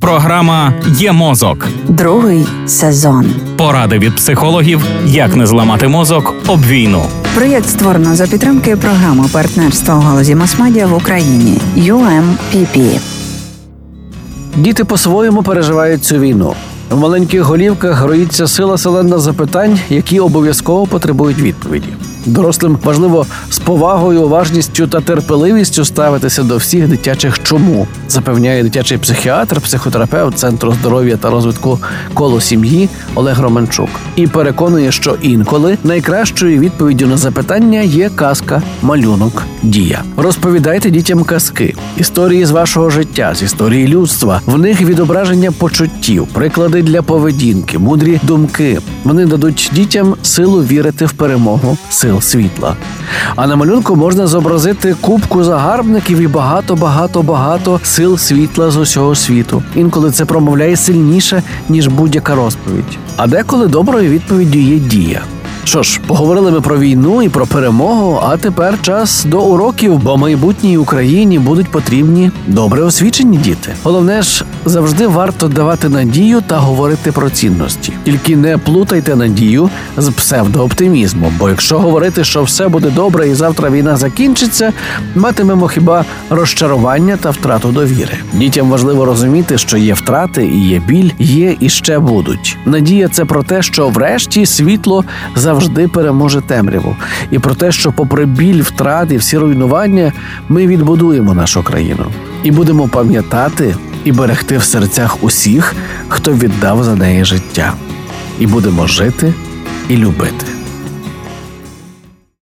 Програма Є мозок. Другий сезон. Поради від психологів, як не зламати мозок об війну. Проєкт створено за підтримки програми партнерства у галузі масмедіа в Україні UMPP. Діти по-своєму переживають цю війну. В маленьких голівках гроїться сила селена запитань, які обов'язково потребують відповіді. Дорослим важливо з повагою, уважністю та терпеливістю ставитися до всіх дитячих чому, запевняє дитячий психіатр, психотерапевт Центру здоров'я та розвитку коло сім'ї Олег Романчук. І переконує, що інколи найкращою відповіддю на запитання є казка, малюнок, дія. Розповідайте дітям казки, історії з вашого життя, з історії людства. В них відображення почуттів, приклади для поведінки, мудрі думки. Вони дадуть дітям силу вірити в перемогу сил світла. А на малюнку можна зобразити кубку загарбників і багато, багато, багато сил світла з усього світу. Інколи це промовляє сильніше ніж будь-яка розповідь. А деколи доброю відповіддю є дія. Що ж, поговорили ми про війну і про перемогу. А тепер час до уроків, бо майбутній Україні будуть потрібні добре освічені діти. Головне ж завжди варто давати надію та говорити про цінності. Тільки не плутайте надію з псевдооптимізмом. Бо якщо говорити, що все буде добре і завтра війна закінчиться, матимемо хіба розчарування та втрату довіри. Дітям важливо розуміти, що є втрати і є біль, є і ще будуть. Надія це про те, що врешті світло завжди переможе темряву, і про те, що, попри біль, втрати, всі руйнування, ми відбудуємо нашу країну. І будемо пам'ятати і берегти в серцях усіх, хто віддав за неї життя, і будемо жити і любити.